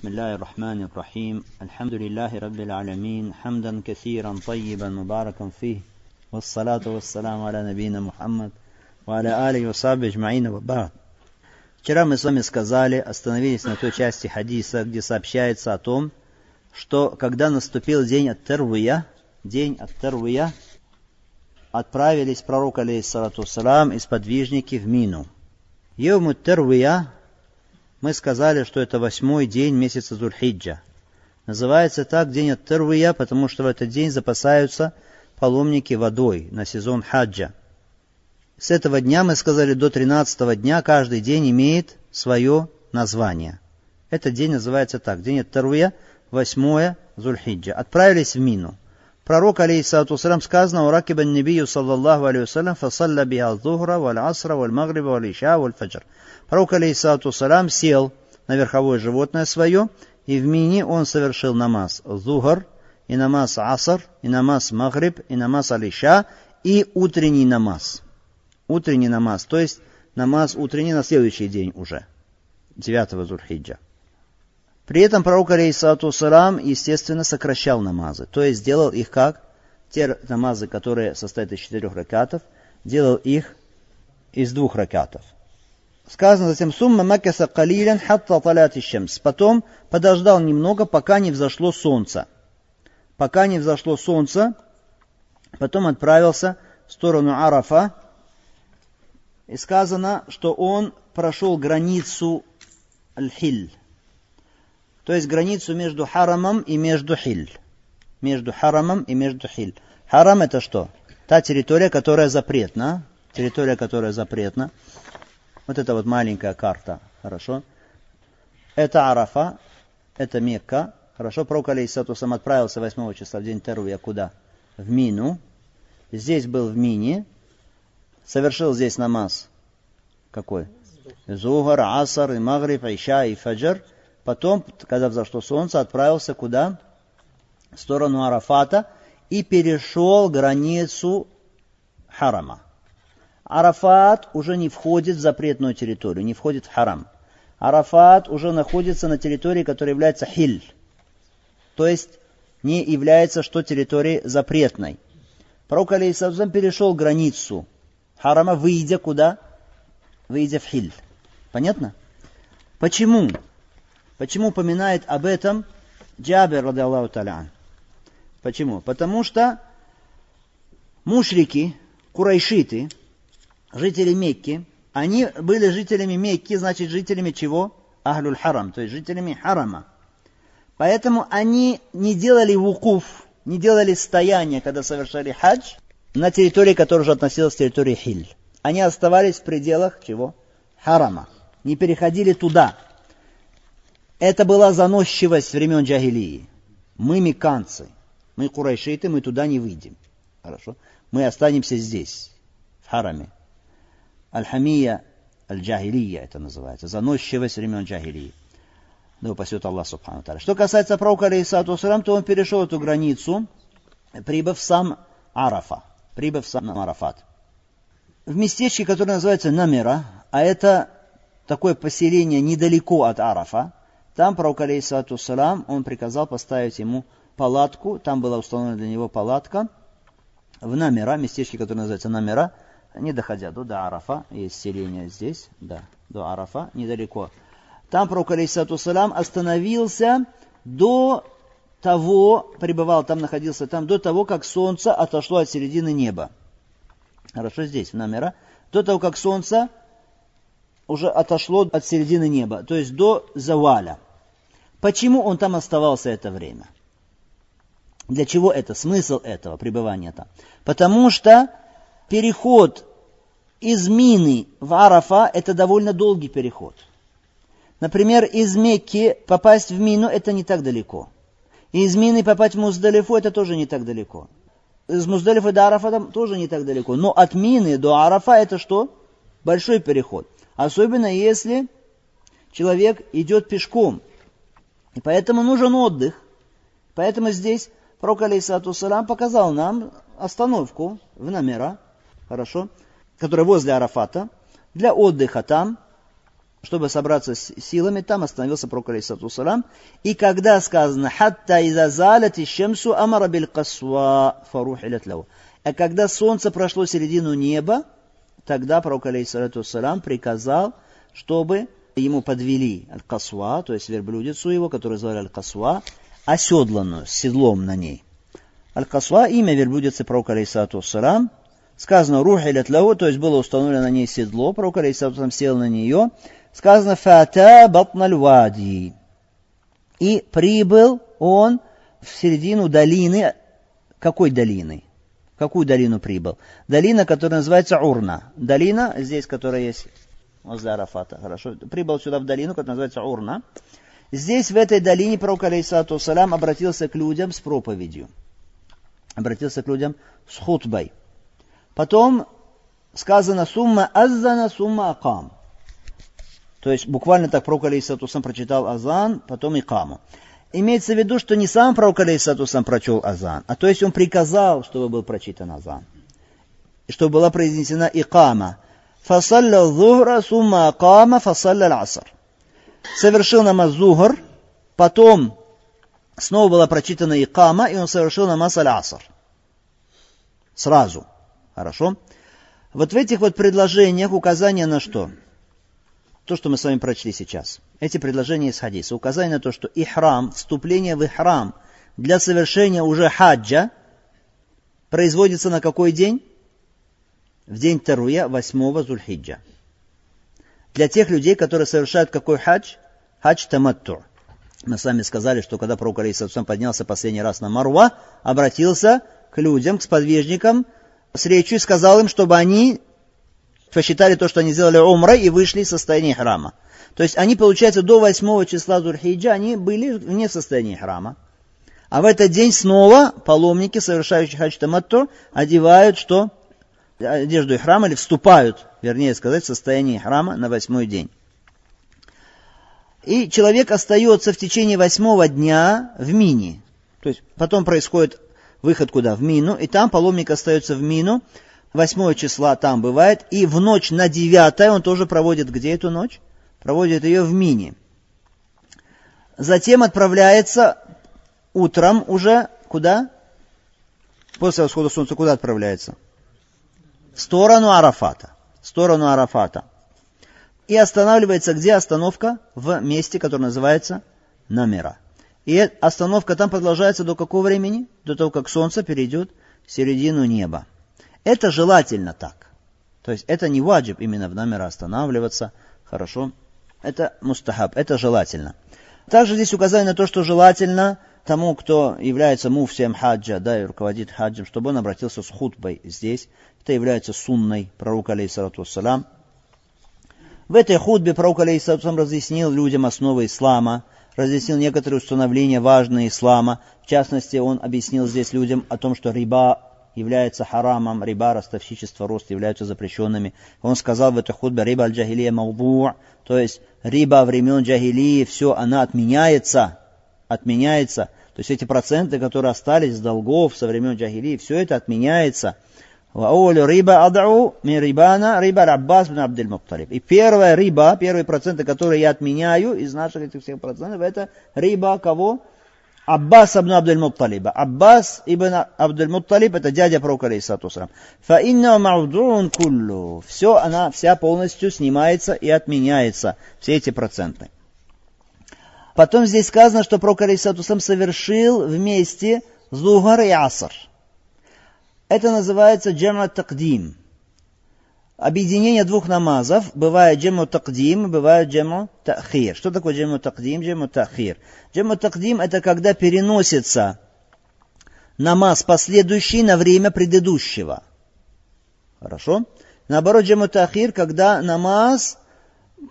بسم الله الرحمن الرحيم الحمد لله رب العالمين حمدا كثيرا طيبا مباركا فيه والصلاة والسلام على نبينا محمد وعلى آله وصحبه أجمعين وبعد Вчера мы с вами сказали, остановились на той части хадиса, где сообщается о том, что когда наступил день от Тервия, день от Тервия, отправились пророк, алейхиссалату салам, и сподвижники в Мину. Евму Тервия, мы сказали, что это восьмой день месяца Зульхиджа. Называется так день от Тервия, потому что в этот день запасаются паломники водой на сезон хаджа. С этого дня, мы сказали, до 13 дня каждый день имеет свое название. Этот день называется так. День Таруя, 8 Зульхиджа. Отправились в Мину. Пророк, алейхиссалату салям, сказано, «Уракибан небию, саллаллаху алейхи вассалям, фасалля биха зухра, валь асра, валь магриба, валь иша, валь фаджр». Пророк, алейхиссалату салям, сел на верховое животное свое, и в Мине он совершил намаз зухр, и намаз аср, и намаз магриб, и намаз алиша, и утренний намаз – утренний намаз, то есть намаз утренний на следующий день уже, 9 Зульхиджа. При этом пророк, алейхиссалату салам, естественно, сокращал намазы, то есть делал их как? Те намазы, которые состоят из четырех ракатов, делал их из двух ракатов. Сказано затем, сумма макаса калилян хатта талят шамс. Потом подождал немного, пока не взошло солнце. Пока не взошло солнце, потом отправился в сторону Арафа, и сказано, что он прошел границу Аль-Хиль. То есть границу между харамом и между Хиль. Между харамом и между Хиль. Харам это что? Та территория, которая запретна. Территория, которая запретна. Вот это вот маленькая карта. Хорошо. Это Арафа. Это Мекка. Хорошо. Пророк Алейсату сам отправился 8 числа в день Теруя куда? В Мину. Здесь был в Мине совершил здесь намаз. Какой? Зугар, Асар, и Магриб, Иша и Фаджр. Потом, когда взошло солнце, отправился куда? В сторону Арафата и перешел границу Харама. Арафат уже не входит в запретную территорию, не входит в Харам. Арафат уже находится на территории, которая является Хиль. То есть не является что территорией запретной. Пророк Алейсалам перешел границу харама, выйдя куда? Выйдя в хиль. Понятно? Почему? Почему упоминает об этом Джабер, ради Аллаху талян? Почему? Потому что мушрики, курайшиты, жители Мекки, они были жителями Мекки, значит жителями чего? Ахлюль харам, то есть жителями харама. Поэтому они не делали вукуф, не делали стояние, когда совершали хадж, на территории, которая уже относилась к территории Хиль. Они оставались в пределах чего? Харама. Не переходили туда. Это была заносчивость времен Джагилии. Мы меканцы, мы курайшиты, мы туда не выйдем. Хорошо? Мы останемся здесь, в хараме. Аль-Хамия, Аль-Джагилия это называется. Заносчивость времен Джагилии. Да упасет Аллах Субхану Что касается пророка, алейхиссалату то он перешел эту границу, прибыв сам Арафа прибыв сам Арафат. В местечке, которое называется Намера, а это такое поселение недалеко от Арафа, там пророк, алейхиссалату салам, он приказал поставить ему палатку, там была установлена для него палатка, в Намера, местечке, которое называется Намера, не доходя до, до Арафа, есть селение здесь, да, до Арафа, недалеко. Там пророк, алейхиссалату салам, остановился до того, пребывал там, находился там, до того, как солнце отошло от середины неба. Хорошо, здесь, в номера. До того, как солнце уже отошло от середины неба, то есть до заваля. Почему он там оставался это время? Для чего это? Смысл этого пребывания там? Потому что переход из Мины в Арафа – это довольно долгий переход. Например, из Мекки попасть в Мину – это не так далеко – из Мины попасть в Муздалифу это тоже не так далеко. Из Муздалифа до Арафа там тоже не так далеко. Но от Мины до Арафа это что? Большой переход. Особенно если человек идет пешком. И поэтому нужен отдых. Поэтому здесь пророк, алейсату салам, показал нам остановку в номера, хорошо, которая возле Арафата, для отдыха там. чтобы собраться с силами, там остановился пророк алейсату салам. И когда сказано «Хатта иза залят ищемсу амара биль касва фарухилят лау». А когда солнце прошло середину неба, тогда пророк алейсату салам приказал, чтобы ему подвели аль-касва, то есть верблюдицу его, которую звали аль-касва, оседланную, с седлом на ней. Аль-касва, имя верблюдицы пророка алейсату салам, сказано рухилят лау, то есть было установлено на ней седло, пророк алейсату салам сел на нее, сказано фата батналь. И прибыл он в середину долины. Какой долины? В какую долину прибыл? Долина, которая называется Урна. Долина, здесь, которая есть возле Арафата. Хорошо. Прибыл сюда в долину, которая называется Урна. Здесь, в этой долине, пророк, алейсалату салям, обратился к людям с проповедью. Обратился к людям с хутбой. Потом сказано «Сумма аззана, сумма акам». То есть буквально так пророк алейсатусам прочитал азан, потом икаму. Имеется в виду, что не сам пророк алейсатусам прочел азан, а то есть он приказал, чтобы был прочитан азан. Чтобы была произнесена икама. Фасалля зухра сумма акама фасалля аср. Совершил намаз зухр, потом снова была прочитана икама, и он совершил намаз аль-аср. Сразу. Хорошо? Вот в этих вот предложениях указание на что? то, что мы с вами прочли сейчас. Эти предложения из хадиса. Указание на то, что ихрам, вступление в ихрам для совершения уже хаджа производится на какой день? В день Таруя, 8 Зульхиджа. Для тех людей, которые совершают какой хадж? Хадж таматту. Мы с вами сказали, что когда пророк Алейсалам поднялся последний раз на Маруа, обратился к людям, к сподвижникам, с речью и сказал им, чтобы они посчитали то, что они сделали умра и вышли из состояния храма. То есть они, получается, до 8 числа Дурхиджа, они были вне состояния храма. А в этот день снова паломники, совершающие хадж таматту, одевают что? Одежду храма или вступают, вернее сказать, в состояние храма на восьмой день. И человек остается в течение восьмого дня в мини. То есть потом происходит выход куда? В мину. И там паломник остается в мину 8 числа там бывает, и в ночь на 9 он тоже проводит где эту ночь? Проводит ее в Мине. Затем отправляется утром уже куда? После восхода солнца куда отправляется? В сторону Арафата. В сторону Арафата. И останавливается где остановка? В месте, которое называется Намера. И остановка там продолжается до какого времени? До того, как солнце перейдет в середину неба. Это желательно так. То есть это не ваджиб именно в номера останавливаться. Хорошо. Это мустахаб, это желательно. Также здесь указание на то, что желательно тому, кто является муфтием хаджа, да, и руководит хаджем, чтобы он обратился с хутбой здесь. Это является сунной пророка, алейхиссалату вассалам. В этой худбе пророк, алейхиссалату разъяснил людям основы ислама, разъяснил некоторые установления важные ислама. В частности, он объяснил здесь людям о том, что риба является харамом, риба, ростовщичество, рост являются запрещенными. Он сказал в этой худбе, риба аль-джахилия мавду, то есть риба времен джахилии, все, она отменяется, отменяется. То есть эти проценты, которые остались с долгов со времен джахилии, все это отменяется. риба адау ми рибана риба Аббас бин Абдель Мутталиб. И первая риба, первые проценты, которые я отменяю из наших этих всех процентов, это риба кого? Аббас ибн Абдуль Мутталиба. Аббас ибн Абдуль Мутталиб это дядя пророка, алейхиссату Фаинна маудун куллу. Все, она вся полностью снимается и отменяется. Все эти проценты. Потом здесь сказано, что пророк, алейхиссату совершил вместе Зугар и Аср. Это называется джама такдим объединение двух намазов бывает джему такдим, бывает джему тахир. Что такое джему такдим, джему тахир? Джему такдим это когда переносится намаз последующий на время предыдущего. Хорошо? Наоборот, джему тахир, когда намаз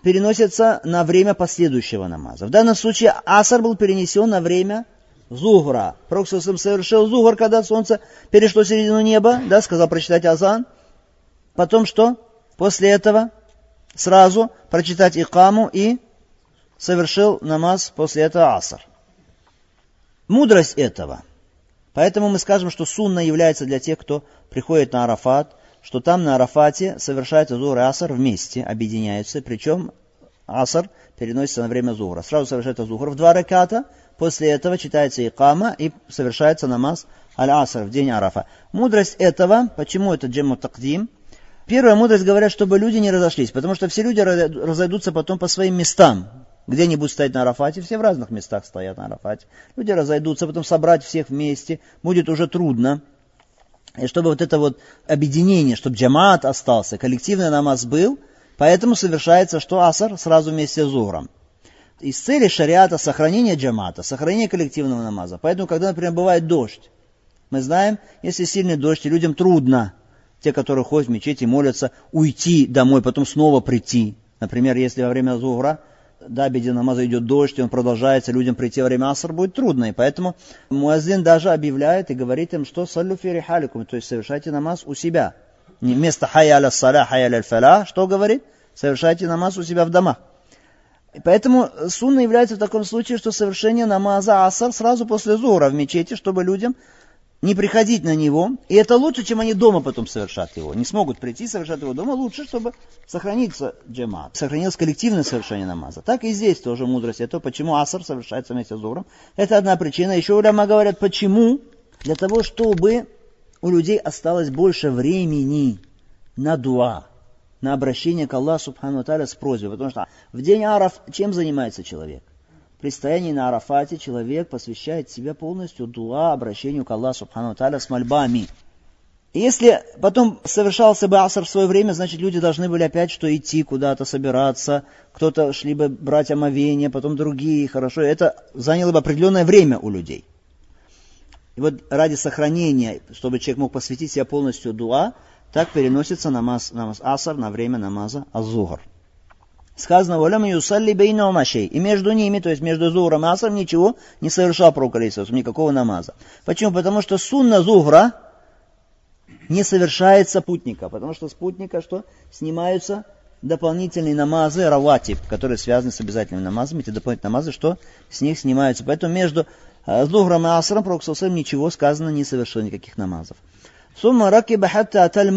переносится на время последующего намаза. В данном случае асар был перенесен на время зугра. Пророк совершил зугр, когда солнце перешло середину неба, да, сказал прочитать азан. Потом что? После этого сразу прочитать икаму и совершил намаз после этого аср. Мудрость этого. Поэтому мы скажем, что сунна является для тех, кто приходит на Арафат, что там на Арафате совершается зур и аср вместе, объединяются, причем аср переносится на время зугра. Сразу совершается зугр в два раката, после этого читается икама и совершается намаз аль-аср в день арафа. Мудрость этого, почему это джему такдим? Первая мудрость говорят, чтобы люди не разошлись, потому что все люди разойдутся потом по своим местам. Где они будут стоять на Арафате, все в разных местах стоят на Арафате. Люди разойдутся, потом собрать всех вместе будет уже трудно. И чтобы вот это вот объединение, чтобы джамаат остался, коллективный намаз был, поэтому совершается что асар сразу вместе с зуром. Из цели шариата сохранение джамата, сохранение коллективного намаза. Поэтому, когда, например, бывает дождь, мы знаем, если сильный дождь, и людям трудно, те, которые ходят в мечети, молятся, уйти домой, потом снова прийти. Например, если во время зугра да, беди намаза идет дождь, и он продолжается, людям прийти во время аср будет трудно. И поэтому муазин даже объявляет и говорит им, что саллю фи рихаликум, то есть совершайте намаз у себя. Не вместо хая аля саля, хая аля фаля, что говорит? Совершайте намаз у себя в домах. И поэтому сунна является в таком случае, что совершение намаза асар сразу после зура в мечети, чтобы людям не приходить на него, и это лучше, чем они дома потом совершат его. Не смогут прийти, совершать его дома, лучше, чтобы сохраниться джемат, сохранилось коллективное совершение намаза. Так и здесь тоже мудрость. Это почему асар совершается вместе с зуром. Это одна причина. Еще уляма говорят, почему? Для того, чтобы у людей осталось больше времени на дуа, на обращение к Аллаху Субхану Таля с просьбой. Потому что в день Араф чем занимается человек? При стоянии на Арафате человек посвящает себя полностью дуа, обращению к Аллаху Субхану Таля с мольбами. Если потом совершался бы аср в свое время, значит люди должны были опять что идти куда-то, собираться, кто-то шли бы брать омовение, потом другие, хорошо, это заняло бы определенное время у людей. И вот ради сохранения, чтобы человек мог посвятить себя полностью дуа, так переносится намаз, намаз аср на время намаза азугар сказано «Валям юсалли бейна машей». И между ними, то есть между Зухром и Асром, ничего не совершал пророк никакого намаза. Почему? Потому что сунна Зухра не совершается путника. Потому что с путника что? Снимаются дополнительные намазы, раватиб, которые связаны с обязательными намазами. Эти дополнительные намазы, что с них снимаются. Поэтому между э, Зухром и Асром пророк ничего сказано не совершил, никаких намазов. Сумма ракиба хатта аталь.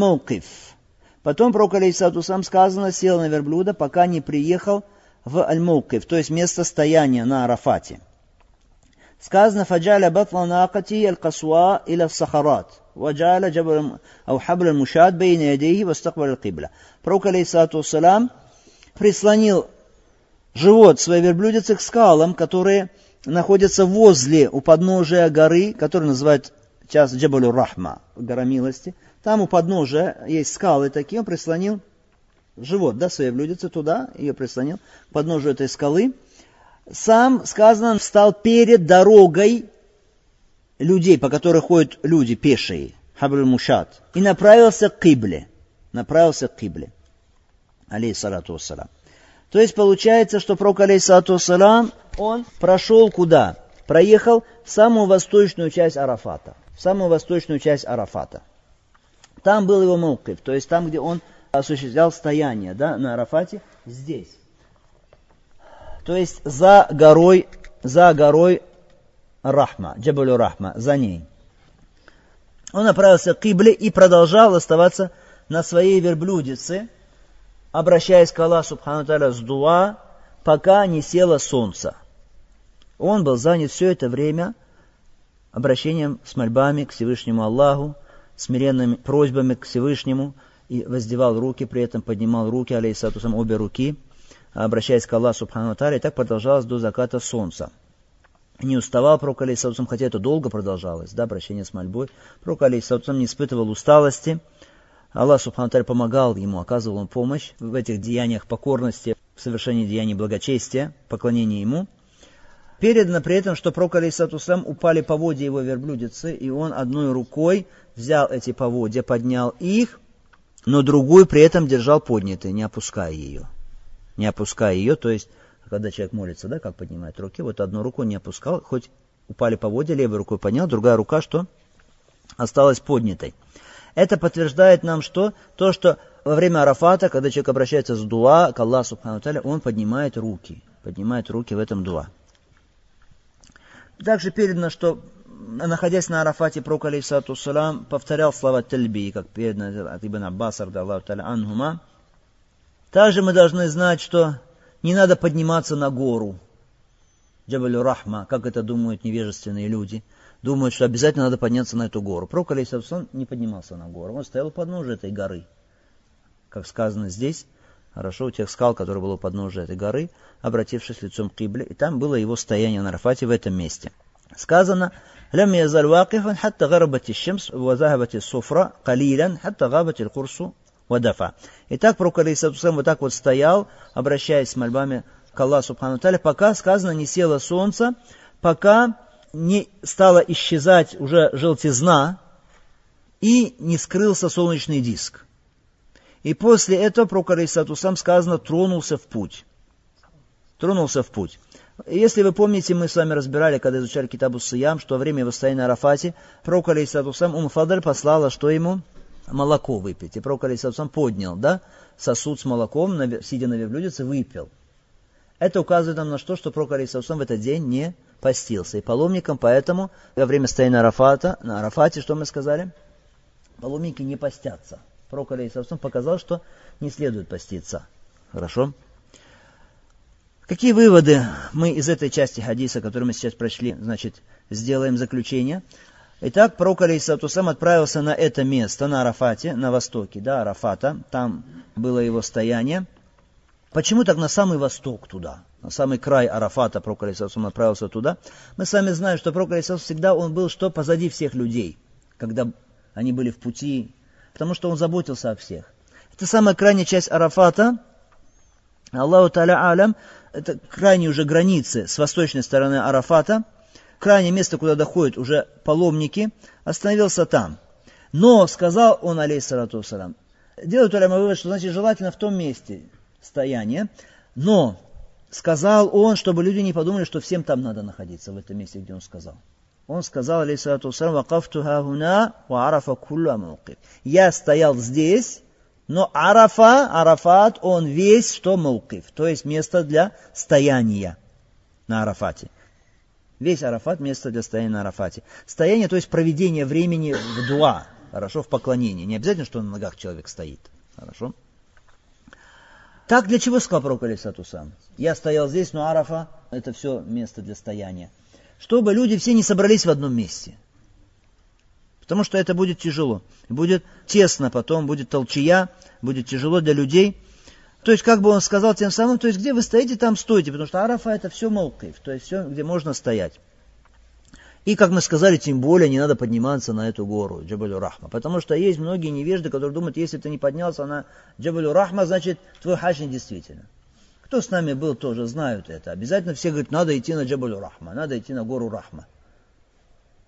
Потом пророк, алейсату сам сказано, сел на верблюда, пока не приехал в Аль-Муккиф, то есть место стояния на Арафате. Сказано, «Фаджаля батла накати аль-касуа иля сахарат, ваджаля джабр аухабл аль-мушад бейна ядейхи вастакбар аль-кибля». Пророк, алейсату салам, прислонил живот своей верблюдицы к скалам, которые находятся возле, у подножия горы, которую называют сейчас Джабалю Рахма, гора милости – там у подножия есть скалы такие, он прислонил живот, да, своей блюдицы туда, ее прислонил к подножию этой скалы. Сам, сказано, встал перед дорогой людей, по которой ходят люди пешие, Хабруль Мушат, и направился к Кибле. Направился к Кибле. Алейхиссалату вассалам. То есть получается, что пророк, алейхиссалату вассалам, он прошел куда? Проехал в самую восточную часть Арафата. В самую восточную часть Арафата. Там был его мукив, то есть там, где он осуществлял стояние, да, на Арафате, здесь. То есть за горой, за горой Рахма, Джабалю Рахма, за ней. Он направился к Кибле и продолжал оставаться на своей верблюдице, обращаясь к Аллаху Субхану Таля с дуа, пока не село солнце. Он был занят все это время обращением с мольбами к Всевышнему Аллаху, смиренными просьбами к Всевышнему и воздевал руки, при этом поднимал руки, алейхиссатусам, обе руки, обращаясь к Аллаху Субхану и так продолжалось до заката солнца. Не уставал пророк, алейхиссатусам, хотя это долго продолжалось, да, обращение с мольбой. Пророк, алейхиссатусам, не испытывал усталости. Аллах Субхану помогал ему, оказывал ему помощь в этих деяниях покорности, в совершении деяний благочестия, поклонения ему – Передано при этом, что пророк, алейсатусам, упали поводья его верблюдицы, и он одной рукой взял эти поводья, поднял их, но другую при этом держал поднятой, не опуская ее. Не опуская ее, то есть, когда человек молится, да, как поднимает руки, вот одну руку не опускал, хоть упали поводья, левой рукой поднял, другая рука что? Осталась поднятой. Это подтверждает нам что? То, что во время Арафата, когда человек обращается с дуа к Аллаху Субхану он поднимает руки. Поднимает руки в этом дуа. Также передано, что находясь на Арафате, пророк, алейхиссалату салам, повторял слова тальби, как передано от Ибн Аббаса, Аллаху таля анхума. Также мы должны знать, что не надо подниматься на гору. Джабалю Рахма, как это думают невежественные люди. Думают, что обязательно надо подняться на эту гору. Пророк Алейсавсон не поднимался на гору. Он стоял у подножия этой горы. Как сказано здесь, Хорошо, у тех скал, которые было у подножия этой горы, обратившись лицом к Кибле, и там было его стояние на Арафате в этом месте. Сказано, «Лям язаль вакифан, хатта гарабати шемс, вазахабати суфра, калилян, хатта габати курсу, вадафа». И так пророк Алисабсам вот так вот стоял, обращаясь с мольбами к Аллаху Субхану Таля, пока, сказано, не село солнце, пока не стала исчезать уже желтизна и не скрылся солнечный диск. И после этого пророк Алейсалам сказано, тронулся в путь. Тронулся в путь. Если вы помните, мы с вами разбирали, когда изучали Китабу Сиям, что во время его стояния на Арафате пророк Алейсалам Умфадль послала, что ему? молоко выпить. И пророк Алисавсам поднял, да, сосуд с молоком, сидя на верблюдице, выпил. Это указывает нам на что, что пророк Алисавсам в этот день не постился. И паломникам поэтому во время стояния Арафата, на Арафате, что мы сказали? Паломники не постятся. Пророк Алисавсам показал, что не следует поститься. Хорошо? Какие выводы мы из этой части хадиса, которую мы сейчас прочли, значит, сделаем заключение? Итак, пророк Алейсатусам отправился на это место, на Арафате, на востоке, да, Арафата, там было его стояние. Почему так на самый восток туда, на самый край Арафата пророк Алейсатусам отправился туда? Мы сами знаем, что пророк Алейсатусам всегда он был что позади всех людей, когда они были в пути, потому что он заботился о всех. Это самая крайняя часть Арафата, Аллаху Таля Алям, это крайние уже границы с восточной стороны Арафата – крайнее место, куда доходят уже паломники, остановился там. Но, сказал он, алейхиссалату вассалам, делают уляма вывод, что значит желательно в том месте стояние, но сказал он, чтобы люди не подумали, что всем там надо находиться, в этом месте, где он сказал. Он сказал, алейхиссалату вассалам, вакафту хахуна ва арафа кулла Я стоял здесь, но Арафа, Арафат, он весь что мулкив, то есть место для стояния на Арафате. Весь Арафат – место для стояния на Арафате. Стояние, то есть проведение времени в дуа, хорошо, в поклонении. Не обязательно, что на ногах человек стоит, хорошо. Так для чего сказал пророк Алисату сам? Я стоял здесь, но Арафа – это все место для стояния. Чтобы люди все не собрались в одном месте. Потому что это будет тяжело. Будет тесно потом, будет толчья, будет тяжело для людей – то есть, как бы он сказал тем самым, то есть, где вы стоите, там стойте, потому что Арафа это все молкаев, то есть все, где можно стоять. И, как мы сказали, тем более не надо подниматься на эту гору, Джабалю Рахма. Потому что есть многие невежды, которые думают, если ты не поднялся на Джабалю Рахма, значит, твой хадж не действительно. Кто с нами был, тоже знают это. Обязательно все говорят, надо идти на Джабалю Рахма, надо идти на гору Рахма.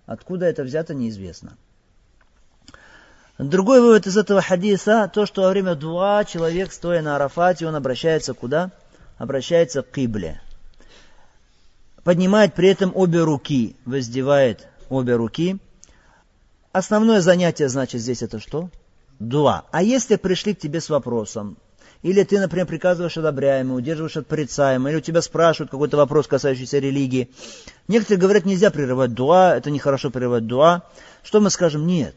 Откуда это взято, неизвестно. Другой вывод из этого хадиса, то, что во время дуа человек, стоя на Арафате, он обращается куда? Обращается к Кибле. Поднимает при этом обе руки, воздевает обе руки. Основное занятие, значит, здесь это что? Дуа. А если пришли к тебе с вопросом, или ты, например, приказываешь одобряемое, удерживаешь от или у тебя спрашивают какой-то вопрос, касающийся религии. Некоторые говорят, нельзя прерывать дуа, это нехорошо прерывать дуа. Что мы скажем? Нет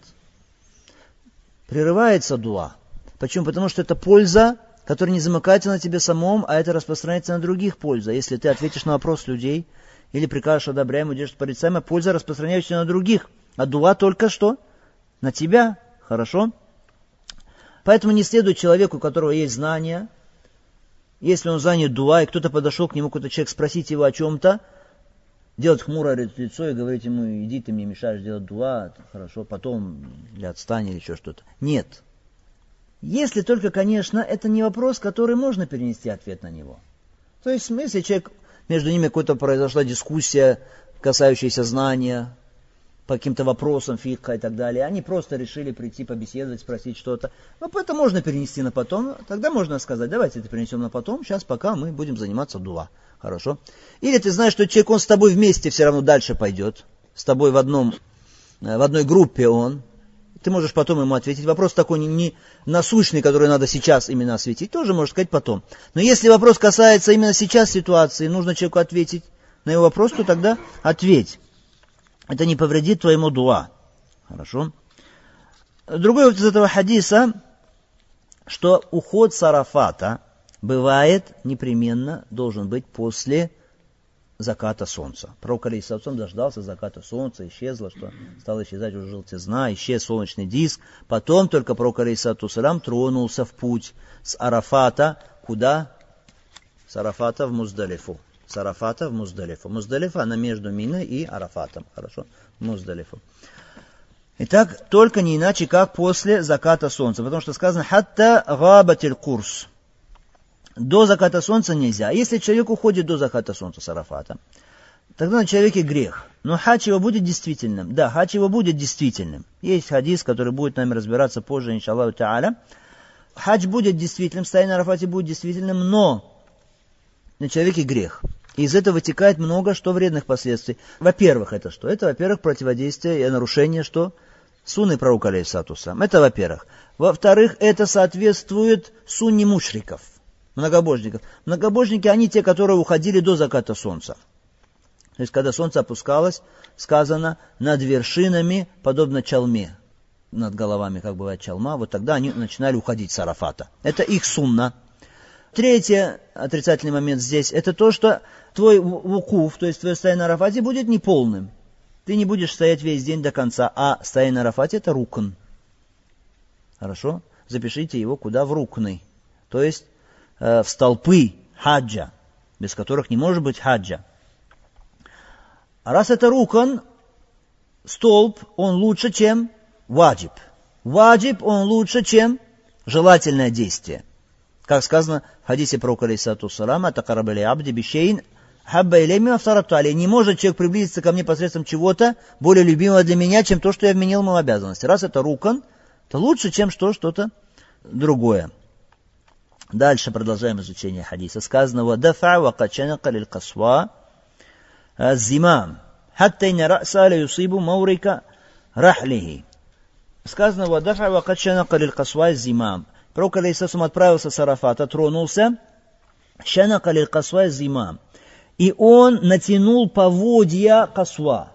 прерывается дуа. Почему? Потому что это польза, которая не замыкается на тебе самом, а это распространяется на других польза. Если ты ответишь на вопрос людей, или прикажешь одобряем, удержишь порицаемое, польза распространяется на других. А дуа только что? На тебя. Хорошо? Поэтому не следует человеку, у которого есть знания, если он занят дуа, и кто-то подошел к нему, какой-то человек, спросить его о чем-то, делать хмурое лицо и говорить ему, иди, ты мне мешаешь делать дуа, хорошо, потом, или отстань, или еще что-то. Нет. Если только, конечно, это не вопрос, который можно перенести ответ на него. То есть, если человек, между ними какой-то произошла дискуссия, касающаяся знания, по каким-то вопросам фикха и так далее. Они просто решили прийти побеседовать, спросить что-то. Ну, это можно перенести на потом. Тогда можно сказать, давайте это перенесем на потом, сейчас пока мы будем заниматься дуа. Хорошо? Или ты знаешь, что человек, он с тобой вместе все равно дальше пойдет. С тобой в, одном, э, в одной группе он. Ты можешь потом ему ответить. Вопрос такой не, не насущный, который надо сейчас именно осветить, тоже можешь сказать потом. Но если вопрос касается именно сейчас ситуации, нужно человеку ответить на его вопрос, то тогда ответь. Это не повредит твоему дуа. Хорошо? Другой вот из этого хадиса, что уход с Арафата бывает непременно должен быть после заката солнца. Пророк Алейсалам дождался заката солнца, исчезло, что стала исчезать уже желтизна, исчез солнечный диск. Потом только пророк Алейсалам тронулся в путь с Арафата, куда? С Арафата в Муздалифу. С Арафата в Муздалифу. Муздалифа, она между Миной и Арафатом. Хорошо? Муздалифу. Итак, только не иначе, как после заката солнца. Потому что сказано «Хатта габатиль курс». До заката солнца нельзя. Если человек уходит до заката солнца с Арафата, тогда на человеке грех. Но хач его будет действительным. Да, хач его будет действительным. Есть хадис, который будет нами разбираться позже, иншаллаху та'аля. Хадж будет действительным, стояние на Арафате будет действительным, но на человеке грех. И из этого вытекает много что вредных последствий. Во-первых, это что? Это, во-первых, противодействие и нарушение что? Сунны пророка алейхиссатуса. Это во-первых. Во-вторых, это соответствует сунне мушриков, многобожников. Многобожники, они те, которые уходили до заката солнца. То есть, когда солнце опускалось, сказано, над вершинами, подобно чалме, над головами, как бывает чалма, вот тогда они начинали уходить с Арафата. Это их сунна. Третий отрицательный момент здесь, это то, что твой вукуф, то есть твое стояние на Арафате будет неполным. Ты не будешь стоять весь день до конца, а стояние на Арафате это рукн. Хорошо? Запишите его куда? В рукны. То есть э, в столпы хаджа, без которых не может быть хаджа. А раз это рукн, столб, он лучше, чем ваджиб. Ваджиб, он лучше, чем желательное действие. Как сказано в хадисе про алейсату салама, такарабали абди бишейн, хабба илейми авторату алей. Не может человек приблизиться ко мне посредством чего-то более любимого для меня, чем то, что я вменил ему обязанности. Раз это рукан, то лучше, чем что, что-то другое. Дальше продолжаем изучение хадиса. Сказано, «Вадафа ва качанака лил касва зимам, хатта ина раса ла юсибу маурика рахлихи». Сказано, «Вадафа ва качанака лил касва зимам». Пророк, алейсасум, отправился с Арафата, тронулся. Шана калил касва зима. И он натянул поводья касва.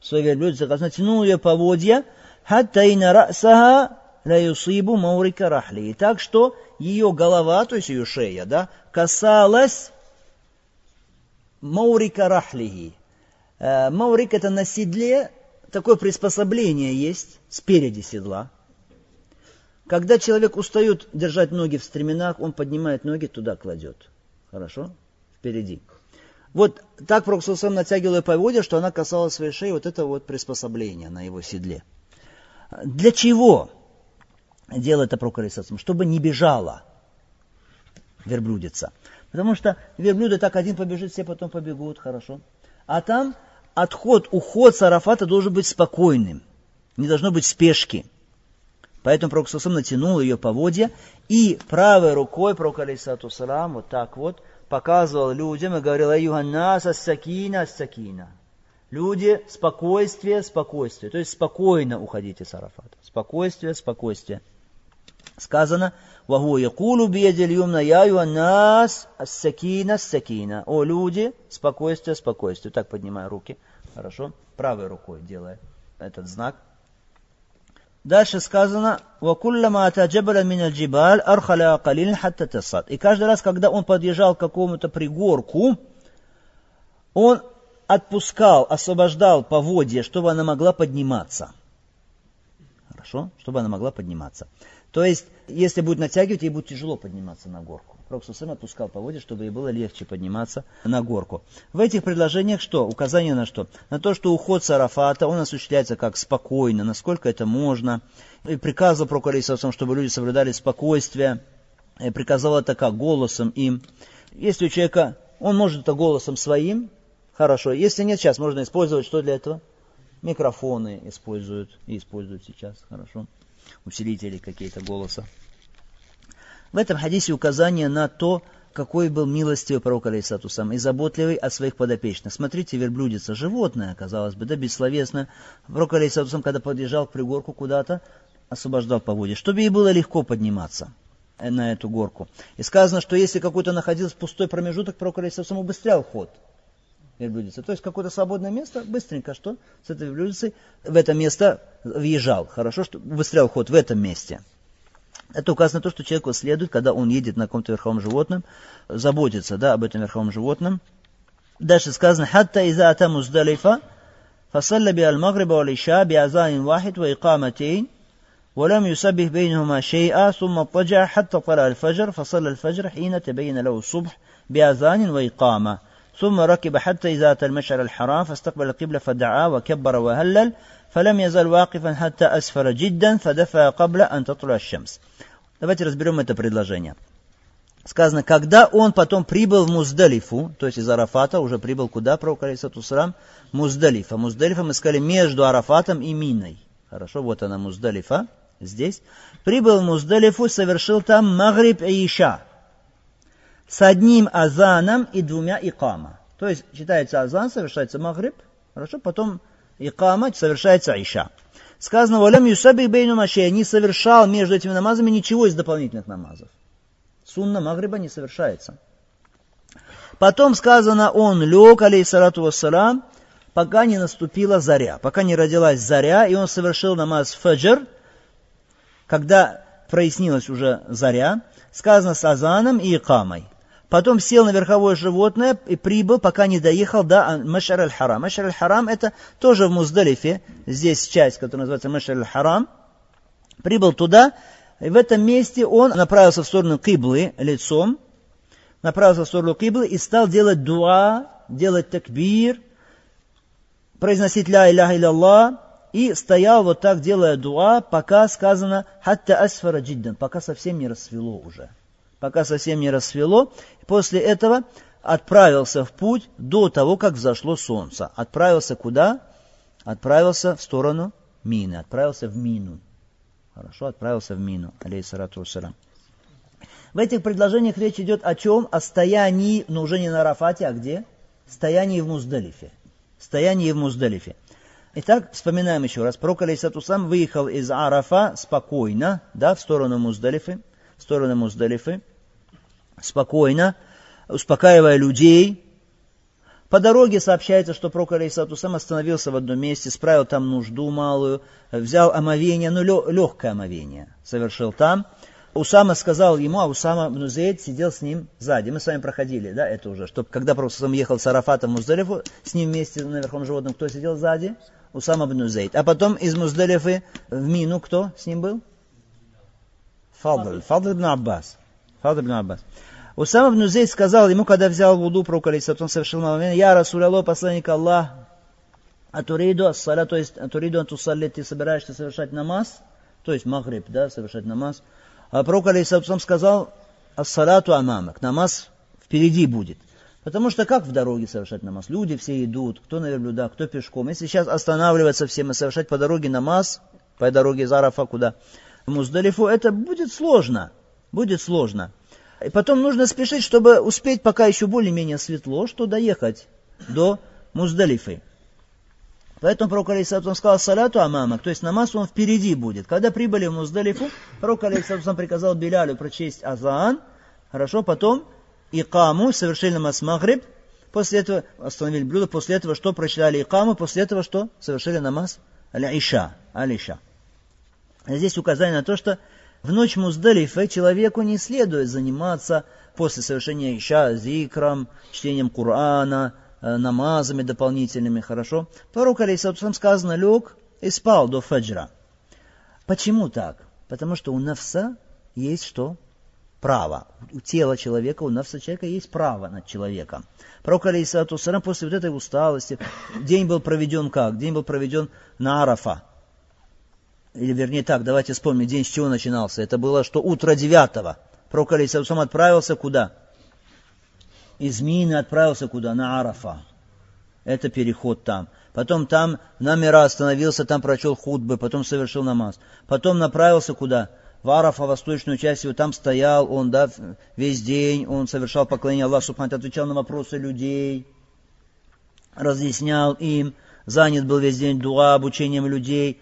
Свой верблюд натянул ее поводья. Хатта и на расаха ла юсибу маурика рахли. Так что ее голова, то есть ее шея, да, касалась маурика рахлихи. Э, маурик это на седле, такое приспособление есть спереди седла. Когда человек устает держать ноги в стременах, он поднимает ноги, туда кладет. Хорошо? Впереди. Вот так Пророк сам натягивал поводья, что она касалась своей шеи вот это вот приспособление на его седле. Для чего делает это Пророк Чтобы не бежала верблюдица. Потому что верблюды так один побежит, все потом побегут, хорошо. А там отход, уход с Арафата должен быть спокойным. Не должно быть спешки. Поэтому Пророк Сусам натянул ее поводья и правой рукой Пророк Алейсату Салам вот так вот показывал людям и говорил «Аюганнас ассакина ассакина». Люди, спокойствие, спокойствие. То есть спокойно уходите с Арафата. Спокойствие, спокойствие. Сказано, «Ваху якулу биядиль юмна яю аннас ассакина ассакина». О, люди, спокойствие, спокойствие. Так поднимаю руки. Хорошо? Правой рукой делая этот знак. Дальше сказано, «Вакуллама таджабала миналь джибаль архаля акалин хатта тасад». И каждый раз, когда он подъезжал к какому-то пригорку, он отпускал, освобождал поводья, чтобы она могла подниматься. Хорошо? Чтобы она могла подниматься. То есть, если будет натягивать, ей будет тяжело подниматься на горку. Пророк Сусам отпускал поводья, чтобы ей было легче подниматься на горку. В этих предложениях что? Указание на что? На то, что уход с Арафата, он осуществляется как спокойно, насколько это можно. И Пророк Алисавсам, чтобы люди соблюдали спокойствие. И приказал это как? Голосом им. Если у человека, он может это голосом своим, хорошо. Если нет, сейчас можно использовать что для этого? Микрофоны используют и используют сейчас, хорошо усилители какие-то голоса. В этом хадисе указание на то, какой был милостивый пророк, алейсату сам, и заботливый о своих подопечных. Смотрите, верблюдица, животное, казалось бы, да, бессловесное. Пророк, алейсату сам, когда подъезжал к пригорку куда-то, освобождал поводья, чтобы ей было легко подниматься на эту горку. И сказано, что если какой-то находился пустой промежуток, пророк, алейсату сам, убыстрял ход верблюдицы. То есть какое-то свободное место, быстренько что с этой верблюдицей в это место въезжал. Хорошо, что убыстрял ход в этом месте. Это указано на то, что человеку следует, когда он едет на каком-то верховом животном, заботиться да, об этом верховом животном. Дальше сказано, «Хатта иза ата муздалифа, فصلى بها المغرب والعشاء بأذان واحد وإقامتين ولم يسبح بينهما شيئا ثم اضطجع حتى طلع الفجر فصلى الفجر حين تبين له الصبح بأذان وإقامة ثم ركب حتى إذا أتى المشعر الحرام فاستقبل القبلة فدعا وكبر وهلل فلم يزل واقفا حتى أسفر جدا فدفع قبل أن تطلع الشمس Давайте разберем это предложение. Сказано, когда он потом прибыл в Муздалифу, то есть из Арафата, уже прибыл куда, пророк Алисатусрам? Муздалифа. Муздалифа мы сказали между Арафатом и Миной. Хорошо, вот она Муздалифа, здесь. Прибыл в Муздалифу, совершил там Магриб и Иша. С одним азаном и двумя икама. То есть читается азан, совершается Магриб, хорошо, потом икама, совершается Иша. Сказано, «Валям юсаби бейну машея» не совершал между этими намазами ничего из дополнительных намазов. Сунна Магриба не совершается. Потом сказано, он лег, алейсалату вассалам, пока не наступила заря, пока не родилась заря, и он совершил намаз фаджр, когда прояснилась уже заря, сказано с азаном и икамой. Потом сел на верховое животное и прибыл, пока не доехал до Машар аль-Харам. Машар аль-Харам это тоже в Муздалифе, здесь часть, которая называется Машар аль-Харам. Прибыл туда, и в этом месте он направился в сторону Киблы лицом, направился в сторону Киблы и стал делать дуа, делать такбир, произносить ля иляха илlallah, и стоял вот так, делая дуа, пока сказано «хатта асфара джиддан», пока совсем не рассвело уже пока совсем не рассвело. После этого отправился в путь до того, как взошло солнце. Отправился куда? Отправился в сторону Мины, отправился в Мину. Хорошо, отправился в Мину, алейхиссалату вассалам. В этих предложениях речь идет о чем? О стоянии, но уже не на Арафате, а где? Стоянии в Муздалифе. Стоянии в Муздалифе. Итак, вспоминаем еще раз. Пророк, алейхиссалату выехал из Арафа спокойно, да, в сторону Муздалифы, в сторону Муздалифы, спокойно, успокаивая людей. По дороге сообщается, что пророк Алейсату сам остановился в одном месте, справил там нужду малую, взял омовение, ну легкое омовение совершил там. Усама сказал ему, а Усама Бнузейд сидел с ним сзади. Мы с вами проходили, да, это уже, чтобы когда пророк сам ехал с Арафатом в Муздалифу, с ним вместе на верхом животном, кто сидел сзади? Усама Бнузейд. А потом из Муздалифы в Мину кто с ним был? Фадл. Фадл ибн Аббас. Фадл ибн Аббас. Усама ибн Зейд сказал ему, когда взял вуду, пророк он совершил момент, «Я, Расуль Аллах, посланник Аллах, Атуриду ассаля, то есть Атуриду антусалли, ты собираешься совершать намаз, то есть Магриб, да, совершать намаз. А пророк алейсалам сказал, ассалату амамак, намаз впереди будет. Потому что как в дороге совершать намаз? Люди все идут, кто на верблюдах, кто пешком. Если сейчас останавливаться всем и совершать по дороге намаз, по дороге из Арафа куда? В Муздалифу, это будет сложно. Будет сложно. И потом нужно спешить, чтобы успеть, пока еще более-менее светло, что доехать до Муздалифы. Поэтому пророк Алейсалам сказал салату амамак, то есть намаз он впереди будет. Когда прибыли в Муздалифу, пророк Алейсалам приказал Белялю прочесть азан, хорошо, потом икаму, совершили намаз магриб, после этого остановили блюдо, после этого что прочитали икаму, после этого что? Совершили намаз аль-иша, аль-иша. Здесь указание на то, что в ночь Муздалифа человеку не следует заниматься после совершения Иша зикром, чтением Корана, э, намазами дополнительными, хорошо? Пророк, алейсалам, сказано, лег и спал до фаджра. Почему так? Потому что у навса есть что? Право. У тела человека, у навса человека есть право над человеком. Пророк, алейсалам, после вот этой усталости, день был проведен как? День был проведен на Арафа, или вернее так, давайте вспомним, день с чего начинался. Это было, что утро девятого. Пророк Алисаусам отправился куда? Из Мины отправился куда? На Арафа. Это переход там. Потом там на Мира остановился, там прочел худбы, потом совершил намаз. Потом направился куда? В Арафа, восточную часть его, там стоял он, да, весь день, он совершал поклонение Аллаху Субхану, отвечал на вопросы людей, разъяснял им, занят был весь день дуа, обучением людей,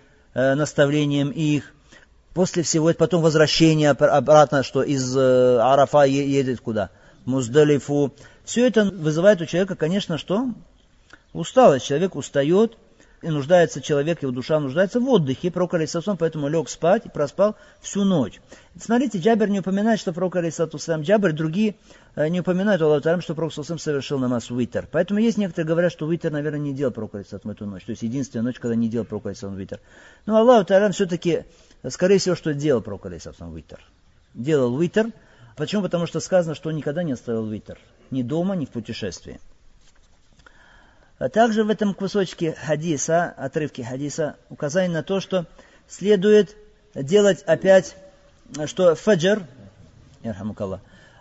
наставлением их. После всего это потом возвращение обратно, что из э, Арафа едет куда? Муздалифу. Все это вызывает у человека, конечно, что? Усталость. Человек устает, и нуждается человек, его душа нуждается в отдыхе. Пророк Алисатусам поэтому лег спать и проспал всю ночь. Смотрите, Джабер не упоминает, что пророк Алисатусам, Джабер, другие э, не упоминают Аллаху Тарам, что пророк Алисатусам совершил намаз витер. Поэтому есть некоторые говорят, что витер, наверное, не делал пророк Алисатусам эту ночь. То есть единственная ночь, когда не делал пророк Алисатусам витер. Но Аллаху Тарам все-таки, скорее всего, что делал пророк Алисатусам витер. Делал витер. Почему? Потому что сказано, что он никогда не оставил витер. Ни дома, ни в путешествии. А также в этом кусочке хадиса, отрывке хадиса, указание на то, что следует делать опять, что фаджр,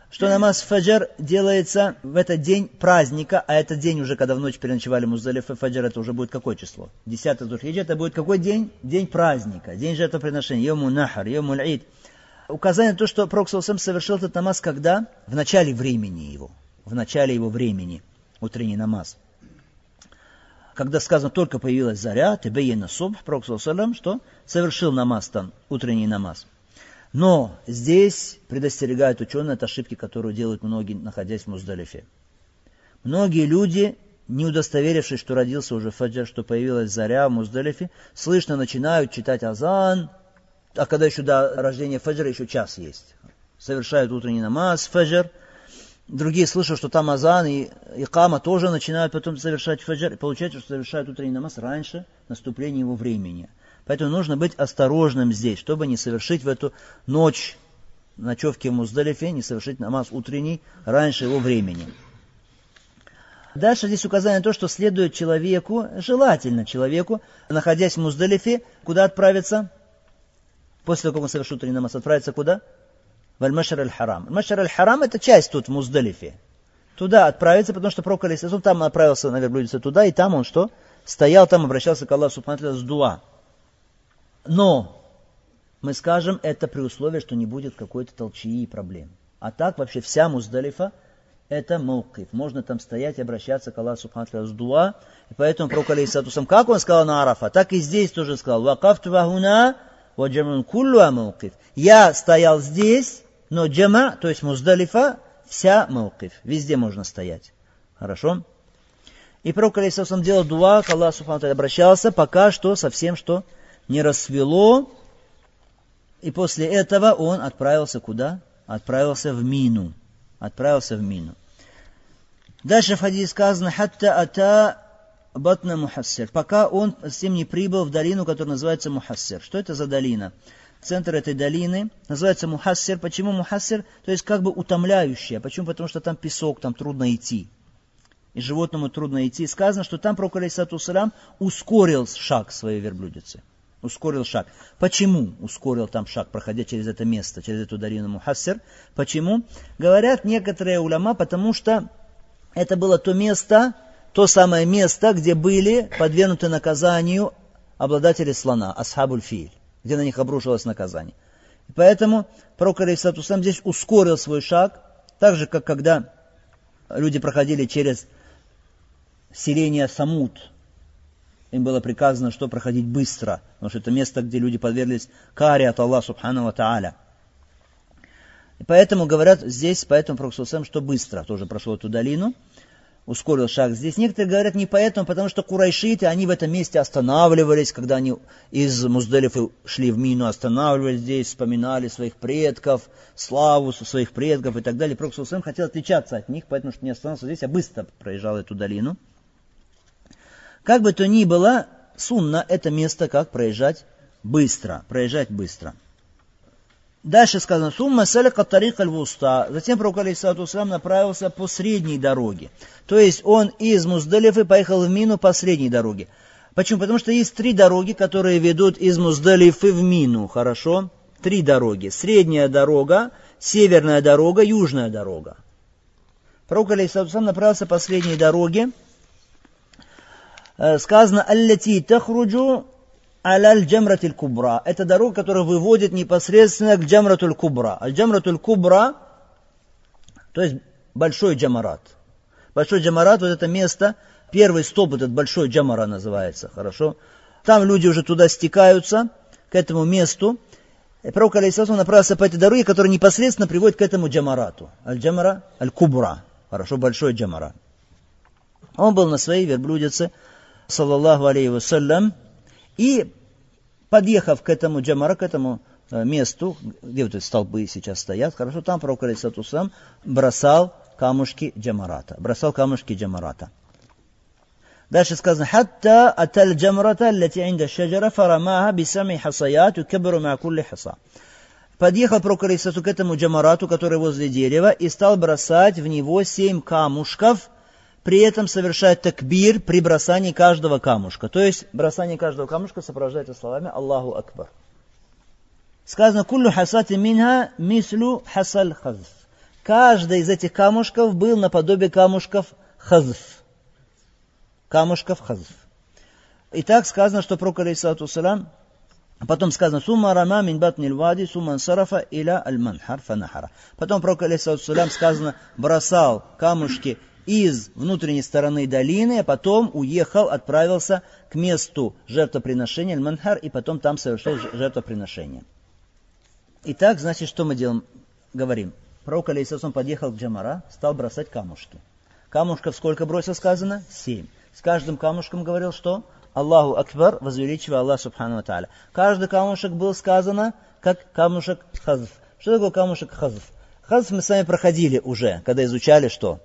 что намаз фаджр делается в этот день праздника, а этот день уже, когда в ночь переночевали Муздалиф фаджр, это уже будет какое число? 10 Духиджа, это будет какой день? День праздника, день жертвоприношения, Йому Нахар, Йому Ид. Указание на то, что Пророк совершил этот намаз когда? В начале времени его. В начале его времени. Утренний намаз когда сказано, только появилась заря, тебеена субх, Пророк что совершил намаз там, утренний намаз. Но здесь предостерегают ученые от ошибки, которую делают многие, находясь в Муздалифе. Многие люди, не удостоверившись, что родился уже фаджр, что появилась заря в Муздалифе, слышно начинают читать азан, а когда еще до рождения фаджра еще час есть. Совершают утренний намаз, фаджр – Другие слышат, что там азан и икама тоже начинают потом совершать фаджр. И получается, что совершают утренний намаз раньше наступления его времени. Поэтому нужно быть осторожным здесь, чтобы не совершить в эту ночь ночевки в Муздалифе, не совершить намаз утренний раньше его времени. Дальше здесь указание на то, что следует человеку, желательно человеку, находясь в Муздалифе, куда отправиться? После того, как он совершит утренний намаз, отправиться куда? Валь-Машар аль-Харам. Машар аль-Харам это часть тут в Муздалифе. Туда отправиться, потому что пророк Алисасум там отправился на верблюдице туда, и там он что? Стоял там, обращался к Аллаху Субхану с дуа. Но мы скажем это при условии, что не будет какой-то толчии и проблем. А так вообще вся Муздалифа это мукив. Можно там стоять и обращаться к Аллаху Субхану с дуа. И поэтому пророк Алисасум, как он сказал на Арафа, так и здесь тоже сказал. Вакафту вахуна ваджамун куллу амукив. Я стоял здесь, но джама, то есть муздалифа, вся маукиф. Везде можно стоять. Хорошо? И пророк Алисаусам делал дуа, к Аллаху Субхану обращался, пока что совсем что не рассвело. И после этого он отправился куда? Отправился в Мину. Отправился в Мину. Дальше в хадисе сказано, «Хатта ата батна мухассир», пока он с тем не прибыл в долину, которая называется Мухассир. Что это за долина? Центр этой долины, называется Мухассир. Почему Мухассир? То есть как бы утомляющая. Почему? Потому что там песок, там трудно идти. И животному трудно идти. сказано, что там Пророк Алейсату Салам ускорил шаг своей верблюдицы. Ускорил шаг. Почему ускорил там шаг, проходя через это место, через эту долину Мухассир? Почему? Говорят некоторые уляма, потому что это было то место, то самое место, где были подвергнуты наказанию обладатели слона, Асхабуль Филь где на них обрушилось наказание. И поэтому пророк Алейсатусам здесь ускорил свой шаг, так же, как когда люди проходили через селение Самут. Им было приказано, что проходить быстро, потому что это место, где люди подверглись каре от Аллаха Субхану Тааля. И поэтому говорят здесь, поэтому Пророк что быстро тоже прошел эту долину ускорил шаг. Здесь некоторые говорят не поэтому, потому что курайшиты, они в этом месте останавливались, когда они из Муздалифа шли в Мину, останавливались здесь, вспоминали своих предков, славу своих предков и так далее. Пророк Сусам хотел отличаться от них, поэтому что не остановился здесь, а быстро проезжал эту долину. Как бы то ни было, сунна это место, как проезжать быстро, проезжать быстро. Дальше сказано, сумма салика тарик аль-вуста. Затем пророк алейхиссалату направился по средней дороге. То есть он из Муздалифы поехал в Мину по средней дороге. Почему? Потому что есть три дороги, которые ведут из Муздалифы в Мину. Хорошо? Три дороги. Средняя дорога, северная дорога, южная дорога. Пророк алейхиссалату направился по средней дороге. Э, сказано, «Аллати тахруджу аляль джамратиль кубра. Это дорога, которая выводит непосредственно к джамратуль кубра. А джамратуль кубра, то есть большой джамарат. Большой джамарат, вот это место, первый стоп, этот большой джамара называется, хорошо? Там люди уже туда стекаются, к этому месту. И пророк Алейсалам направился по этой дороге, которая непосредственно приводит к этому джамарату. Аль-джамара, аль-кубра. Хорошо, большой джамара. Он был на своей верблюдице, саллаллаху алейhi вассалям, и подъехав к этому джамара, к этому э, месту, где вот эти столбы сейчас стоят, хорошо, там пророк сам бросал камушки джамарата, бросал камушки джамарата. Дальше сказано, «Хатта аталь джамрата, лати инда шаджара, фарамаха бисами хасаят, юкабру ма хаса». Подъехал пророк к этому джамарату, который возле дерева, и стал бросать в него семь камушков, при этом совершает такбир при бросании каждого камушка. То есть бросание каждого камушка сопровождается словами Аллаху Акбар. Сказано, куллю хасати минха мислю хасаль хазф. Каждый из этих камушков был наподобие камушков хазф. Камушков хазф. И так сказано, что пророк, алейхиссалату салам, Потом сказано, сумма рама мин батнил вади, сумма сарафа иля аль манхар фанахара. Потом пророк, алейхиссалату сказано, бросал камушки из внутренней стороны долины, а потом уехал, отправился к месту жертвоприношения, Аль-Манхар, и потом там совершил жертвоприношение. Итак, значит, что мы делаем? Говорим. Пророк Алейсасом подъехал к Джамара, стал бросать камушки. Камушков сколько бросил, сказано? Семь. С каждым камушком говорил, что? Аллаху Акбар, возвеличивая Аллах Субхану Тааля. Каждый камушек был сказано, как камушек хазф. Что такое камушек хазф? Хазф мы с вами проходили уже, когда изучали что?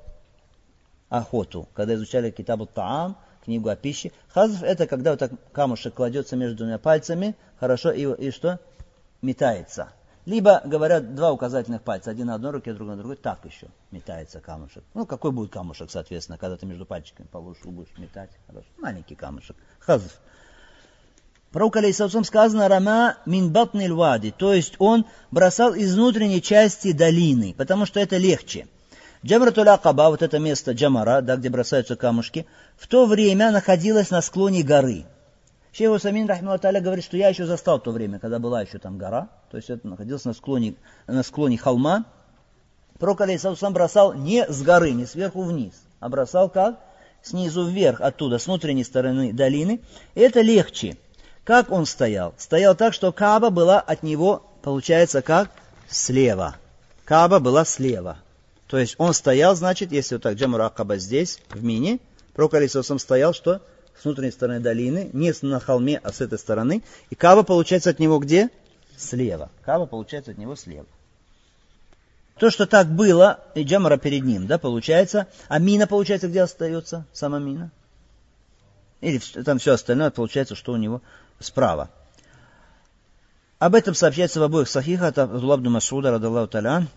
Охоту, когда изучали Китабу Таам, книгу о пище. Хазф это когда вот так камушек кладется между двумя пальцами, хорошо, и, и что? Метается. Либо говорят два указательных пальца, один на одной руке, другой на другой, так еще метается камушек. Ну, какой будет камушек, соответственно, когда ты между пальчиками положишь, будешь метать. Хорошо. Маленький камушек. Хазф. Пророк Алейсалсам сказано «Рама мин батнил вади», то есть он бросал из внутренней части долины, потому что это легче – Джамратуль Акаба, вот это место Джамара, да, где бросаются камушки, в то время находилось на склоне горы. Шейх Усамин Рахматаля говорит, что я еще застал то время, когда была еще там гора, то есть это находилось на склоне, на склоне холма. Пророк сам бросал не с горы, не сверху вниз, а бросал как? Снизу вверх, оттуда, с внутренней стороны долины. И это легче. Как он стоял? Стоял так, что Каба была от него, получается, как? Слева. Каба была слева. То есть он стоял, значит, если вот так Джамур Акаба здесь, в Мине, пророк Алисусам стоял, что с внутренней стороны долины, не на холме, а с этой стороны. И Каба получается от него где? Слева. Каба получается от него слева. То, что так было, и Джамара перед ним, да, получается. А мина, получается, где остается? Сама мина? Или там все остальное, получается, что у него справа. Об этом сообщается в обоих сахихах от Абдуллабду Масуда, радаллаху талян,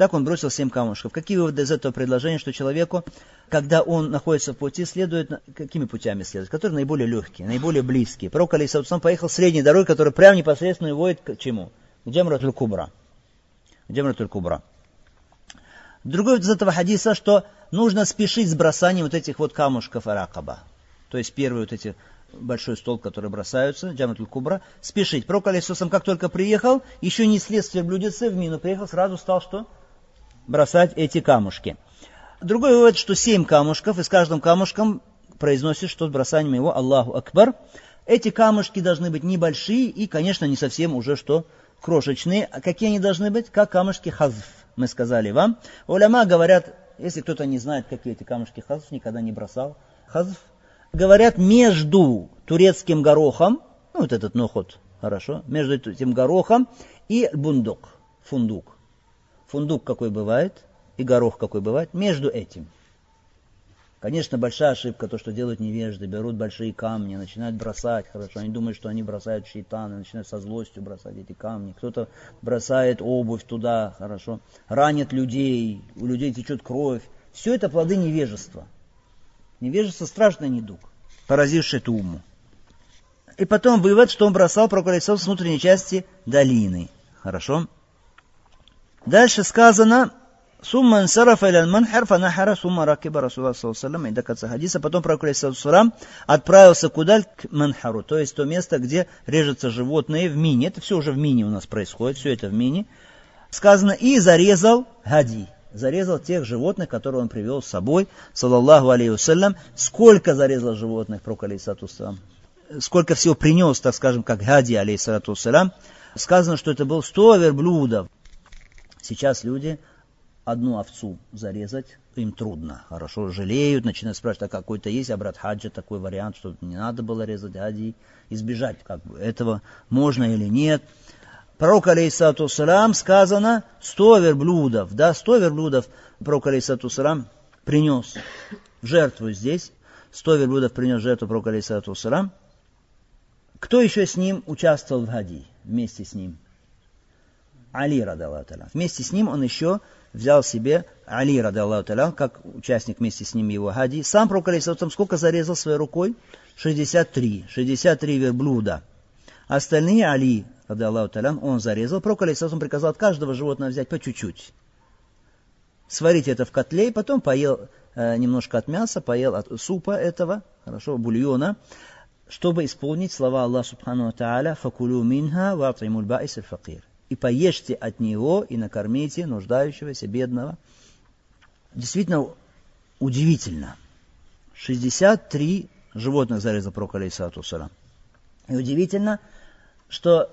так он бросил семь камушков. Какие выводы из этого предложения, что человеку, когда он находится в пути, следует, какими путями следует, которые наиболее легкие, наиболее близкие. Пророк Алисаусам поехал средней дорогой, которая прямо непосредственно вводит к чему? К Джамратуль Кубра. Джамратуль Кубра. Другой из этого хадиса, что нужно спешить с бросанием вот этих вот камушков Аракаба. То есть первые вот эти большой стол, который бросаются, Джаматуль Кубра, спешить. Пророк Алисусам, как только приехал, еще не следствие блюдецы в мину приехал, сразу стал что? Бросать эти камушки. Другой вывод, что семь камушков, и с каждым камушком произносишь, что с бросанием его Аллаху Акбар. Эти камушки должны быть небольшие и, конечно, не совсем уже что крошечные. А какие они должны быть? Как камушки хазф, мы сказали вам. Уляма говорят, если кто-то не знает, какие эти камушки хазф, никогда не бросал хазф, говорят, между турецким горохом, ну вот этот нохот, хорошо, между этим горохом и бундук, фундук фундук какой бывает и горох какой бывает, между этим. Конечно, большая ошибка, то, что делают невежды, берут большие камни, начинают бросать, хорошо, они думают, что они бросают шейтаны, начинают со злостью бросать эти камни. Кто-то бросает обувь туда, хорошо, ранит людей, у людей течет кровь. Все это плоды невежества. Невежество страшный недуг, поразивший туму. И потом вывод, что он бросал проколесов с внутренней части долины. Хорошо? Дальше сказано, Сумма ансарафа илян манхар фанахара сумма ракиба Расулаллах саллаллаху и до хадиса. Потом пророк саллаллаху отправился куда? К манхару, то есть то место, где режутся животные в мине. Это все уже в мине у нас происходит, все это в мине. Сказано, и зарезал хади. Зарезал тех животных, которые он привел с собой, саллаллаху вассалям. Сколько зарезал животных, пророк алейхиссату Сколько всего принес, так скажем, как хади алейхиссату Сказано, что это был 100 верблюдов. Сейчас люди одну овцу зарезать, им трудно, хорошо, жалеют, начинают спрашивать, а какой-то есть обрат хаджа, такой вариант, что не надо было резать хаджи, избежать как бы этого, можно или нет. Пророк, алейсату салам, сказано, сто верблюдов, да, сто верблюдов пророк, алейсату салам, принес в жертву здесь, сто верблюдов принес жертву пророк, алейсату салам. Кто еще с ним участвовал в хади, вместе с ним? Али, радаллаху Вместе с ним он еще взял себе Али, радаллаху таля, как участник вместе с ним его хади. Сам пророк, алейсалам, сколько зарезал своей рукой? 63. 63 верблюда. Остальные Али, радаллаху таля, он зарезал. Пророк, алейсалам, приказал от каждого животного взять по чуть-чуть. Сварить это в котле, и потом поел э, немножко от мяса, поел от супа этого, хорошо, бульона, чтобы исполнить слова Аллаха Субхану Тааля «Факулю минха ва атримуль баис факир» и поешьте от него и накормите нуждающегося, бедного. Действительно удивительно. 63 животных зарезал пророк алейсату И удивительно, что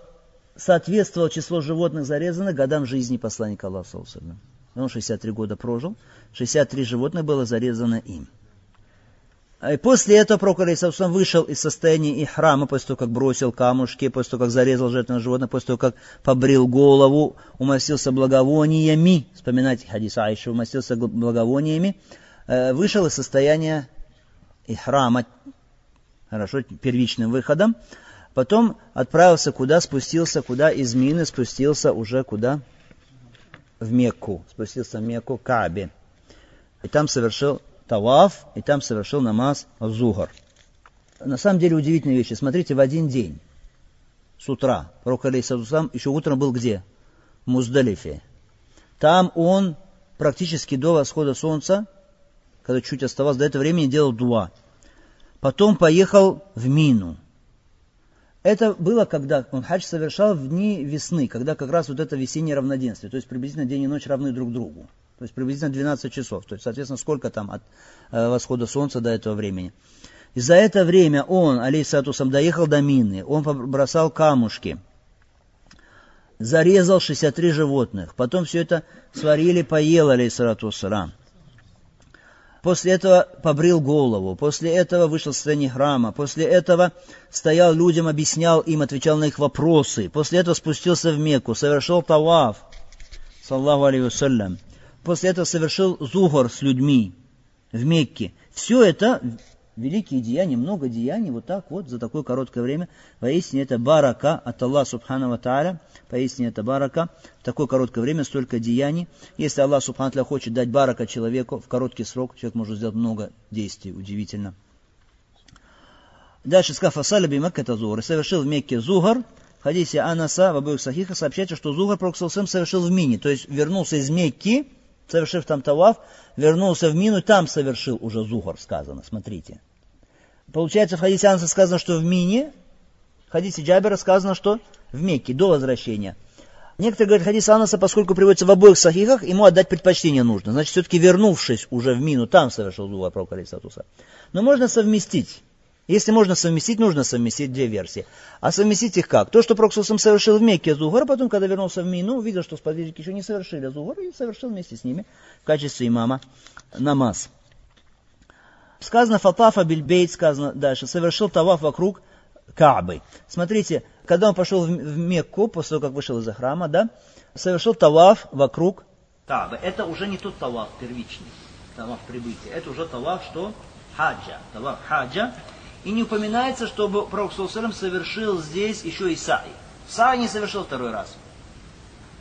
соответствовало число животных зарезанных годам жизни посланника Аллаха. Он 63 года прожил, 63 животных было зарезано им. И после этого пророк Алейсалам вышел из состояния ихрама, после того, как бросил камушки, после того, как зарезал жертвенное животное, после того, как побрил голову, умастился благовониями, вспоминайте хадис Айши, умастился благовониями, э, вышел из состояния ихрама, хорошо, первичным выходом, потом отправился куда, спустился куда, из Мины спустился уже куда? В Мекку, спустился в Мекку, Кабе. И там совершил таваф, и там совершил намаз зугар. На самом деле удивительные вещи. Смотрите, в один день, с утра, пророк Алейсалам еще утром был где? В Муздалифе. Там он практически до восхода солнца, когда чуть оставалось до этого времени, делал дуа. Потом поехал в Мину. Это было, когда он хадж совершал в дни весны, когда как раз вот это весеннее равноденствие, то есть приблизительно день и ночь равны друг другу. То есть приблизительно 12 часов. То есть, соответственно, сколько там от э, восхода солнца до этого времени. И за это время он, алейсатусам, доехал до Мины, он бросал камушки, зарезал 63 животных, потом все это сварили, поел, алейсатусам. После этого побрил голову, после этого вышел в состояние храма, после этого стоял людям, объяснял им, отвечал на их вопросы, после этого спустился в Мекку, совершил таваф, саллаху алейhi после этого совершил зугор с людьми в Мекке. Все это великие деяния, много деяний, вот так вот, за такое короткое время. Поистине это барака от Аллаха Субхану Тааля, поистине это барака, в такое короткое время столько деяний. Если Аллах Субхану Тааля хочет дать барака человеку в короткий срок, человек может сделать много действий, удивительно. Дальше сказав Асаля Бимак это Зугар. Совершил в Мекке Зугар, в хадисе Анаса в обоих сахихах сообщается, что Зугар Проксалсам совершил в Мине, то есть вернулся из Мекки, совершив там таваф, вернулся в Мину, там совершил уже Зухар, сказано, смотрите. Получается, в хадисе Анса сказано, что в Мине, в хадисе Джабера сказано, что в Мекке, до возвращения. Некоторые говорят, хадис Анаса, поскольку приводится в обоих сахихах, ему отдать предпочтение нужно. Значит, все-таки вернувшись уже в Мину, там совершил Зухар, пророк Алисатуса. Но можно совместить. Если можно совместить, нужно совместить две версии. А совместить их как? То, что Проксусом совершил в Мекке Зугар, а потом, когда вернулся в Мину, увидел, что сподвижники еще не совершили Зугар, и совершил вместе с ними в качестве имама намаз. Сказано Фатафа Бильбейт, сказано дальше, совершил таваф вокруг Каабы. Смотрите, когда он пошел в Мекку, после того, как вышел из храма, да, совершил таваф вокруг Каабы. Это уже не тот таваф первичный, таваф прибытия. Это уже таваф, что хаджа. Таваф хаджа. И не упоминается, чтобы Пророк совершил здесь еще и саи. Саи не совершил второй раз.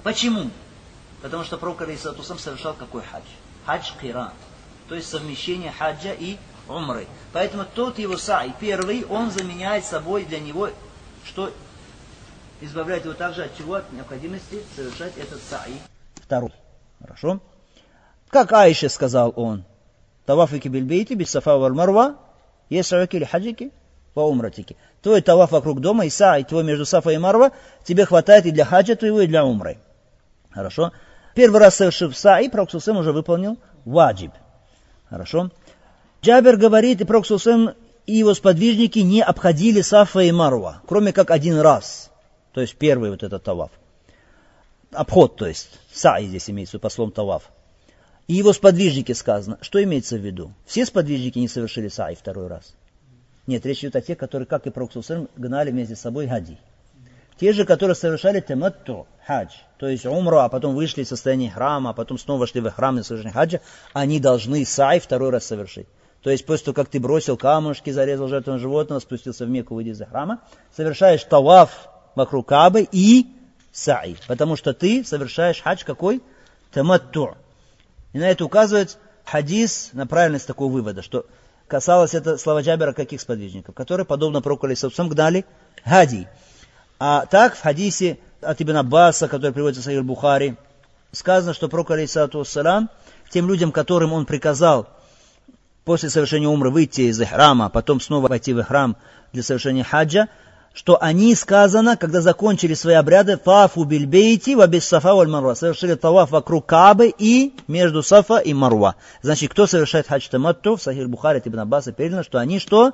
Почему? Потому что Пророк Алейсатусам совершал какой хадж? Хадж киран. То есть совмещение хаджа и умры. Поэтому тот его саи, первый, он заменяет собой для него, что избавляет его также от чего? От необходимости совершать этот саи. Второй. Хорошо? Как Айше сказал он, Тавафики бильбейти, без сафа Есаки или хаджики по умратики. Твой таваф вокруг дома, и са, и твой между Сафа и Марва, тебе хватает и для хаджа твоего, и для умры. Хорошо? Первый раз совершив са, и Проксусем уже выполнил ваджиб. Хорошо? Джабер говорит, и Проксусем и его сподвижники не обходили Сафа и Марва, кроме как один раз. То есть первый вот этот таваф. Обход, то есть. Са здесь имеется по словам таваф. И его сподвижники сказано. Что имеется в виду? Все сподвижники не совершили сай второй раз. Нет, речь идет о тех, которые, как и Пророк гнали вместе с собой хади. Те же, которые совершали тематту, хадж, то есть умру, а потом вышли из состояния храма, а потом снова вошли в храм и совершили хаджа, они должны сай второй раз совершить. То есть после того, как ты бросил камушки, зарезал жертву животного, спустился в Мекку, выйдя из храма, совершаешь таваф вокруг Кабы и саи. Потому что ты совершаешь хадж какой? Таматту. И на это указывает хадис на правильность такого вывода, что касалось это слова Джабера каких сподвижников, которые, подобно пророку Алисавсам, гнали хади. А так в хадисе от Ибн Аббаса, который приводится в Сахир Бухари, сказано, что пророк Алисату Салам, тем людям, которым он приказал после совершения умры выйти из храма, а потом снова войти в храм для совершения хаджа, что они, сказано, когда закончили свои обряды, тафу бильбейти ва без сафа валь марва, совершили таваф вокруг Кабы и между Сафа и Марва. Значит, кто совершает хадж таматту, в Сахир Бухари Ибн Аббаса передано, что они что?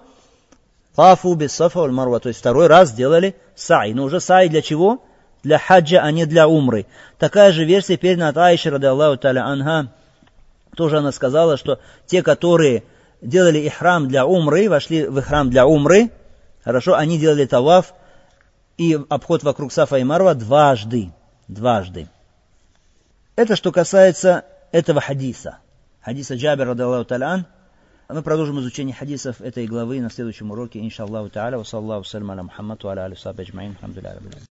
Тафу без Сафа валь марва, то есть второй раз сделали сай. Но уже сай для чего? Для хаджа, а не для умры. Такая же версия передана от Аиши, рады Аллаху таля анха. Тоже она сказала, что те, которые делали ихрам для умры, вошли в ихрам для умры, Хорошо, они делали таваф и обход вокруг Сафа и Марва дважды. Дважды. Это что касается этого хадиса. Хадиса Джабир, радаллаху талян. Мы продолжим изучение хадисов этой главы на следующем уроке, иншаллаху та'аля. Ва саллаху салям аля Мухаммаду, аля алисаб аджмаин. Алхамдулillah.